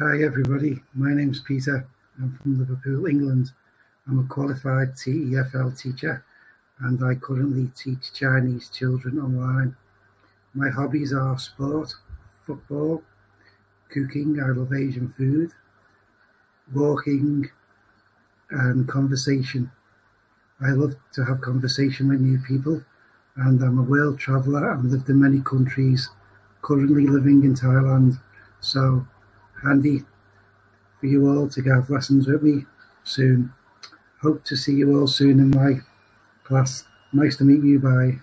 Hi everybody, my name's Peter. I'm from Liverpool, England. I'm a qualified TEFL teacher and I currently teach Chinese children online. My hobbies are sport, football, cooking, I love Asian food, walking and conversation. I love to have conversation with new people and I'm a world traveller. I've lived in many countries, currently living in Thailand. So handy for you all to have lessons with me soon. Hope to see you all soon in my class. Nice to meet you. Bye.